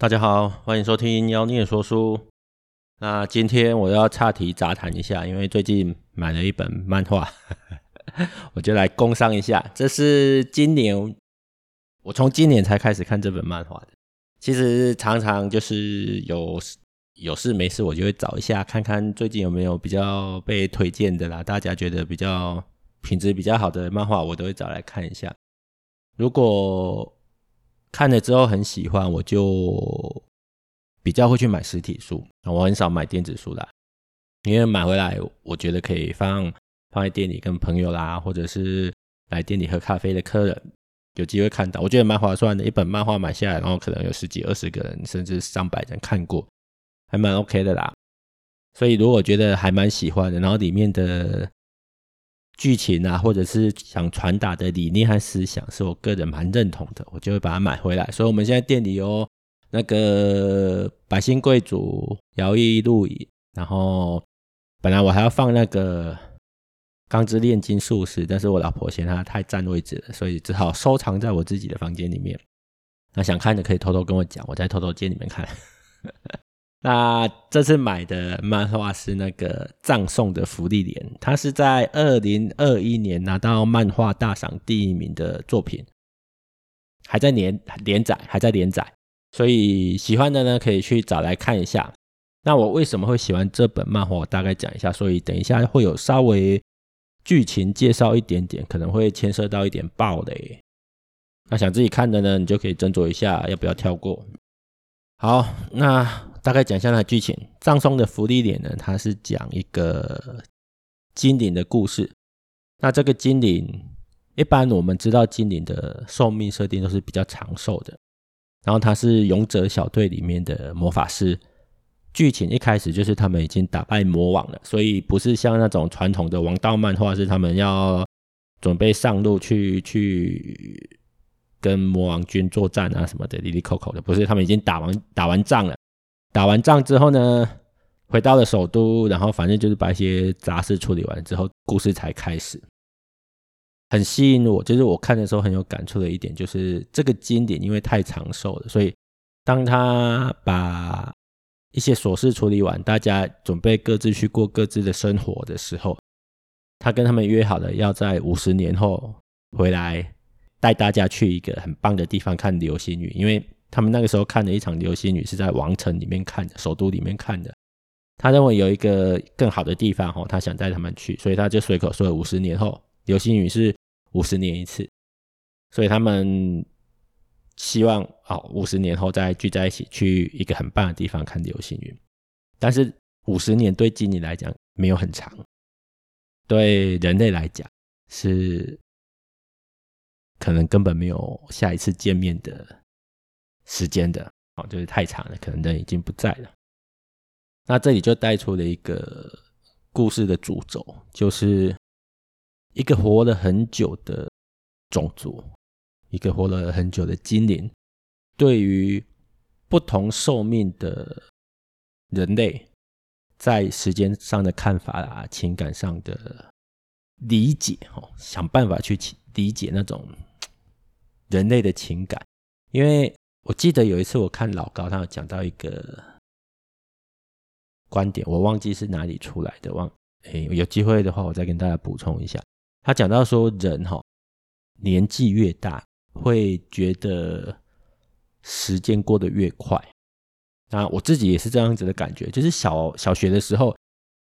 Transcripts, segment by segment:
大家好，欢迎收听妖孽说书。那今天我要岔题杂谈一下，因为最近买了一本漫画，我就来工商一下。这是今年我从今年才开始看这本漫画的。其实常常就是有有事没事，我就会找一下看看最近有没有比较被推荐的啦，大家觉得比较品质比较好的漫画，我都会找来看一下。如果看了之后很喜欢，我就比较会去买实体书。我很少买电子书啦，因为买回来我觉得可以放放在店里跟朋友啦，或者是来店里喝咖啡的客人有机会看到，我觉得蛮划算的。一本漫画买下来，然后可能有十几、二十个人，甚至上百人看过，还蛮 OK 的啦。所以如果觉得还蛮喜欢的，然后里面的。剧情啊，或者是想传达的理念和思想，是我个人蛮认同的，我就会把它买回来。所以我们现在店里有那个《百姓贵族》《摇曳露营》，然后本来我还要放那个《钢之炼金术师》，但是我老婆嫌它太占位置了，所以只好收藏在我自己的房间里面。那想看的可以偷偷跟我讲，我再偷偷借你们看。那这次买的漫画是那个《葬送的芙莉莲》，它是在二零二一年拿到漫画大赏第一名的作品，还在连连载，还在连载，所以喜欢的呢可以去找来看一下。那我为什么会喜欢这本漫画？我大概讲一下，所以等一下会有稍微剧情介绍一点点，可能会牵涉到一点暴雷。那想自己看的呢，你就可以斟酌一下要不要跳过。好，那。大概讲一下它的剧情，《葬送的芙莉莲》呢，它是讲一个精灵的故事。那这个精灵，一般我们知道精灵的寿命设定都是比较长寿的。然后他是勇者小队里面的魔法师。剧情一开始就是他们已经打败魔王了，所以不是像那种传统的王道漫画，是他们要准备上路去去跟魔王军作战啊什么的，哩哩抠抠的。不是，他们已经打完打完仗了。打完仗之后呢，回到了首都，然后反正就是把一些杂事处理完之后，故事才开始。很吸引我，就是我看的时候很有感触的一点，就是这个经典因为太长寿了，所以当他把一些琐事处理完，大家准备各自去过各自的生活的时候，他跟他们约好了要在五十年后回来，带大家去一个很棒的地方看流星雨，因为。他们那个时候看的一场流星雨是在王城里面看的，首都里面看的。他认为有一个更好的地方，哦，他想带他们去，所以他就随口说了五十年后流星雨是五十年一次，所以他们希望哦五十年后再聚在一起去一个很棒的地方看流星雨。但是五十年对基尼来讲没有很长，对人类来讲是可能根本没有下一次见面的。时间的哦，就是太长了，可能人已经不在了。那这里就带出了一个故事的主轴，就是一个活了很久的种族，一个活了很久的精灵，对于不同寿命的人类，在时间上的看法啊，情感上的理解哦，想办法去理解那种人类的情感，因为。我记得有一次我看老高，他有讲到一个观点，我忘记是哪里出来的，忘诶，有机会的话我再跟大家补充一下。他讲到说，人哈年纪越大，会觉得时间过得越快。那我自己也是这样子的感觉，就是小小学的时候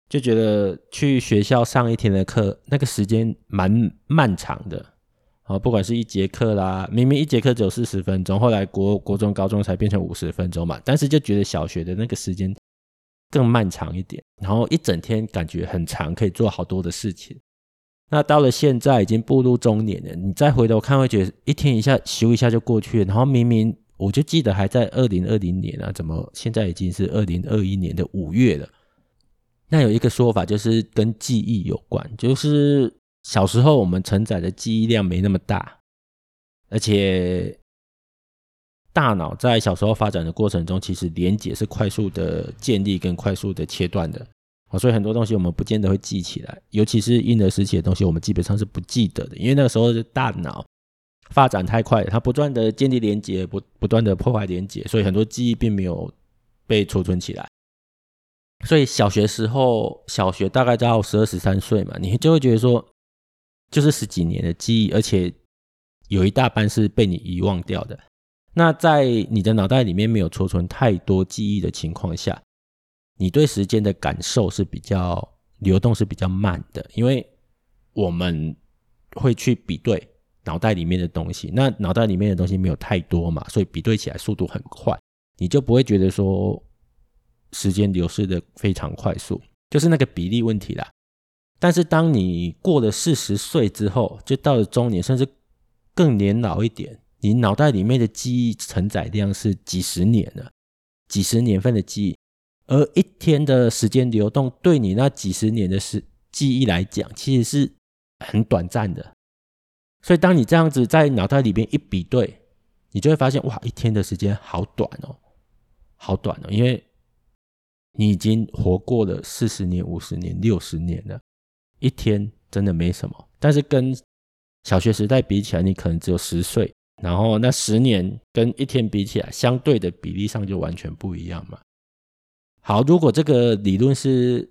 就觉得去学校上一天的课，那个时间蛮漫长的。好，不管是一节课啦，明明一节课只有四十分钟，后来国国中、高中才变成五十分钟嘛，但是就觉得小学的那个时间更漫长一点，然后一整天感觉很长，可以做好多的事情。那到了现在已经步入中年了，你再回头看，会觉得一天一下咻一下就过去了。然后明明我就记得还在二零二零年啊，怎么现在已经是二零二一年的五月了？那有一个说法就是跟记忆有关，就是。小时候我们承载的记忆量没那么大，而且大脑在小时候发展的过程中，其实连结是快速的建立跟快速的切断的，所以很多东西我们不见得会记起来，尤其是婴儿时期的东西，我们基本上是不记得的，因为那个时候的大脑发展太快，它不断的建立连接，不不断的破坏连接，所以很多记忆并没有被储存起来。所以小学时候，小学大概到十二十三岁嘛，你就会觉得说，就是十几年的记忆，而且有一大半是被你遗忘掉的。那在你的脑袋里面没有储存太多记忆的情况下，你对时间的感受是比较流动，是比较慢的，因为我们会去比对脑袋里面的东西。那脑袋里面的东西没有太多嘛，所以比对起来速度很快，你就不会觉得说。时间流逝的非常快速，就是那个比例问题啦。但是当你过了四十岁之后，就到了中年，甚至更年老一点，你脑袋里面的记忆承载量是几十年了，几十年份的记忆，而一天的时间流动对你那几十年的时记忆来讲，其实是很短暂的。所以当你这样子在脑袋里面一比对，你就会发现，哇，一天的时间好短哦，好短哦，因为。你已经活过了四十年、五十年、六十年了，一天真的没什么。但是跟小学时代比起来，你可能只有十岁，然后那十年跟一天比起来，相对的比例上就完全不一样嘛。好，如果这个理论是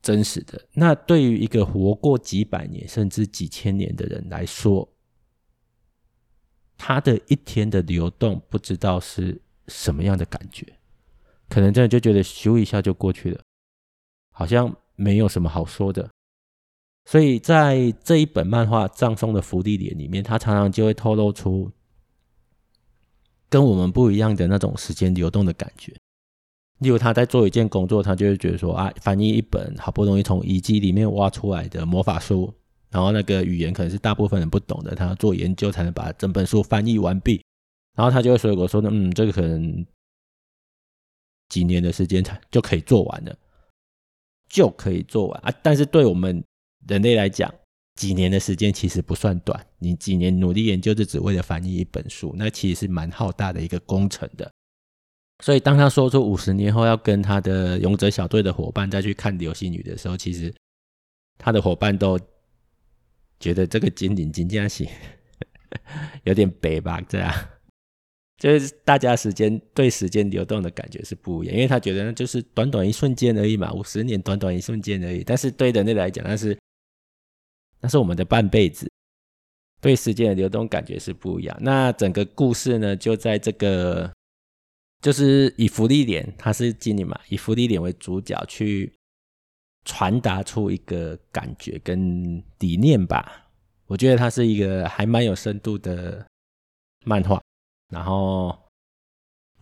真实的，那对于一个活过几百年甚至几千年的人来说，他的一天的流动，不知道是什么样的感觉。可能真的就觉得咻一下就过去了，好像没有什么好说的。所以在这一本漫画《葬送的芙莉莲》里面，他常常就会透露出跟我们不一样的那种时间流动的感觉。例如他在做一件工作，他就会觉得说啊，翻译一本好不容易从遗迹里面挖出来的魔法书，然后那个语言可能是大部分人不懂的，他要做研究才能把整本书翻译完毕。然后他就会说：“我说呢，嗯，这个可能。”几年的时间才就可以做完了，就可以做完啊！但是对我们人类来讲，几年的时间其实不算短。你几年努力研究，就只为了翻译一本书，那其实是蛮浩大的一个工程的。所以当他说出五十年后要跟他的勇者小队的伙伴再去看流星雨的时候，其实他的伙伴都觉得这个精灵真的是 有点北吧，这样。就是大家时间对时间流动的感觉是不一样，因为他觉得那就是短短一瞬间而已嘛，五十年短短一瞬间而已。但是对人类来讲，那是那是我们的半辈子，对时间的流动感觉是不一样。那整个故事呢，就在这个就是以福利点，他是经理嘛，以福利点为主角去传达出一个感觉跟理念吧。我觉得它是一个还蛮有深度的漫画。然后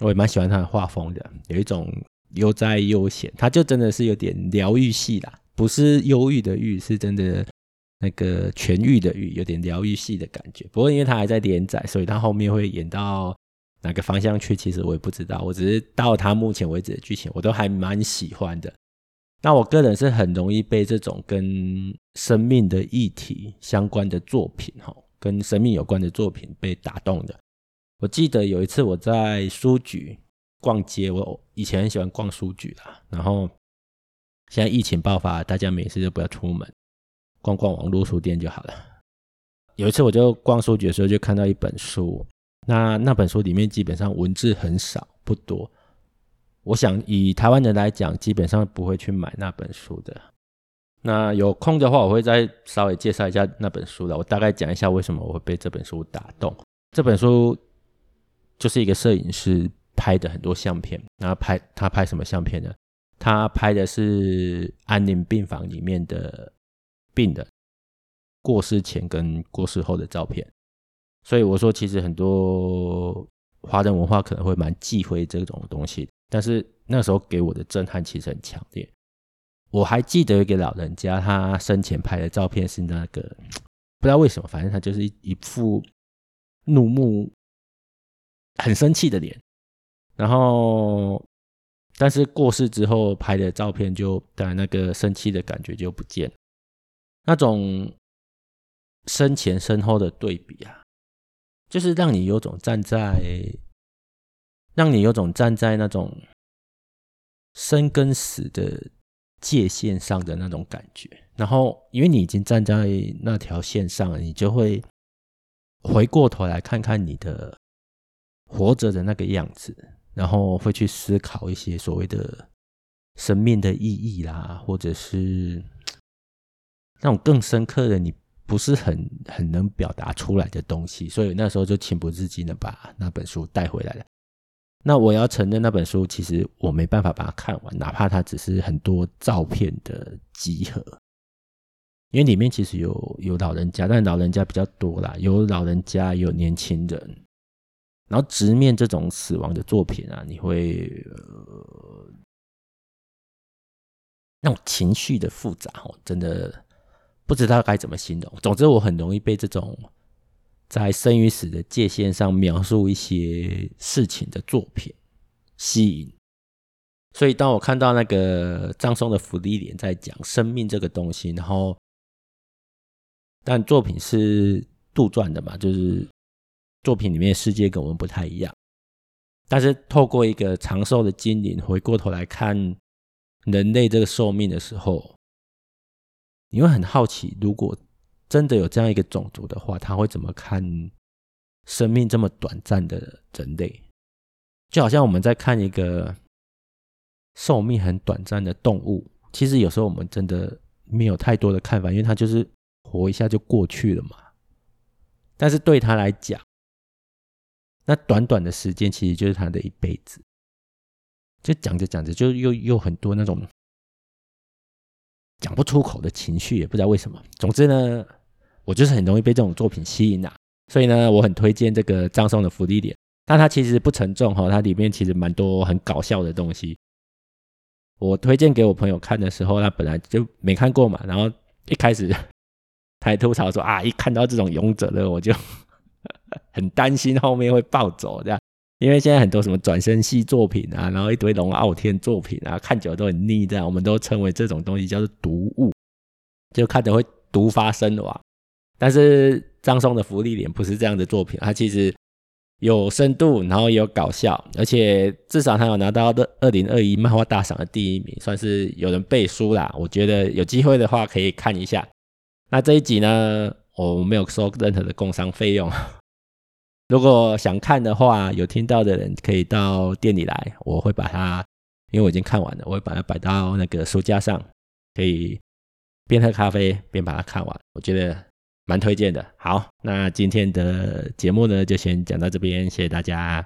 我也蛮喜欢他的画风的，有一种悠哉悠闲，他就真的是有点疗愈系啦，不是忧郁的郁，是真的那个痊愈的愈，有点疗愈系的感觉。不过因为他还在连载，所以他后面会演到哪个方向去，其实我也不知道。我只是到他目前为止的剧情，我都还蛮喜欢的。那我个人是很容易被这种跟生命的议题相关的作品，哈，跟生命有关的作品被打动的。我记得有一次我在书局逛街，我以前很喜欢逛书局啦。然后现在疫情爆发，大家没事就不要出门，逛逛网络书店就好了。有一次我就逛书局的时候，就看到一本书，那那本书里面基本上文字很少，不多。我想以台湾人来讲，基本上不会去买那本书的。那有空的话，我会再稍微介绍一下那本书了。我大概讲一下为什么我会被这本书打动。这本书。就是一个摄影师拍的很多相片，然后拍他拍什么相片呢？他拍的是安宁病房里面的病人过世前跟过世后的照片。所以我说，其实很多华人文化可能会蛮忌讳这种东西，但是那时候给我的震撼其实很强烈。我还记得一个老人家，他生前拍的照片是那个不知道为什么，反正他就是一一副怒目。很生气的脸，然后，但是过世之后拍的照片就，当然那个生气的感觉就不见了。那种生前身后的对比啊，就是让你有种站在，让你有种站在那种生跟死的界限上的那种感觉。然后，因为你已经站在那条线上了，你就会。回过头来看看你的活着的那个样子，然后会去思考一些所谓的生命的意义啦，或者是那种更深刻的你不是很很能表达出来的东西，所以那时候就情不自禁的把那本书带回来了。那我要承认，那本书其实我没办法把它看完，哪怕它只是很多照片的集合。因为里面其实有有老人家，但老人家比较多啦，有老人家，有年轻人，然后直面这种死亡的作品啊，你会呃那种情绪的复杂哦，真的不知道该怎么形容。总之，我很容易被这种在生与死的界限上描述一些事情的作品吸引。所以，当我看到那个葬送的芙莉莲在讲生命这个东西，然后。但作品是杜撰的嘛，就是作品里面的世界跟我们不太一样。但是透过一个长寿的精灵回过头来看人类这个寿命的时候，你会很好奇，如果真的有这样一个种族的话，他会怎么看生命这么短暂的人类？就好像我们在看一个寿命很短暂的动物，其实有时候我们真的没有太多的看法，因为它就是。活一下就过去了嘛，但是对他来讲，那短短的时间其实就是他的一辈子。就讲着讲着，就又又很多那种讲不出口的情绪，也不知道为什么。总之呢，我就是很容易被这种作品吸引啊，所以呢，我很推荐这个葬送的芙莉莲。但它其实不沉重哈，它里面其实蛮多很搞笑的东西。我推荐给我朋友看的时候，他本来就没看过嘛，然后一开始 他。还吐槽说啊，一看到这种勇者的，我就 很担心后面会暴走这样，因为现在很多什么转生系作品啊，然后一堆龙傲天作品啊，看久了都很腻这样，我们都称为这种东西叫做毒物，就看着会毒发身亡。但是张松的福利脸不是这样的作品，它其实有深度，然后也有搞笑，而且至少他有拿到的二零二一漫画大赏的第一名，算是有人背书啦。我觉得有机会的话可以看一下。那这一集呢，我没有收任何的工商费用。如果想看的话，有听到的人可以到店里来，我会把它，因为我已经看完了，我会把它摆到那个书架上，可以边喝咖啡边把它看完。我觉得蛮推荐的。好，那今天的节目呢，就先讲到这边，谢谢大家。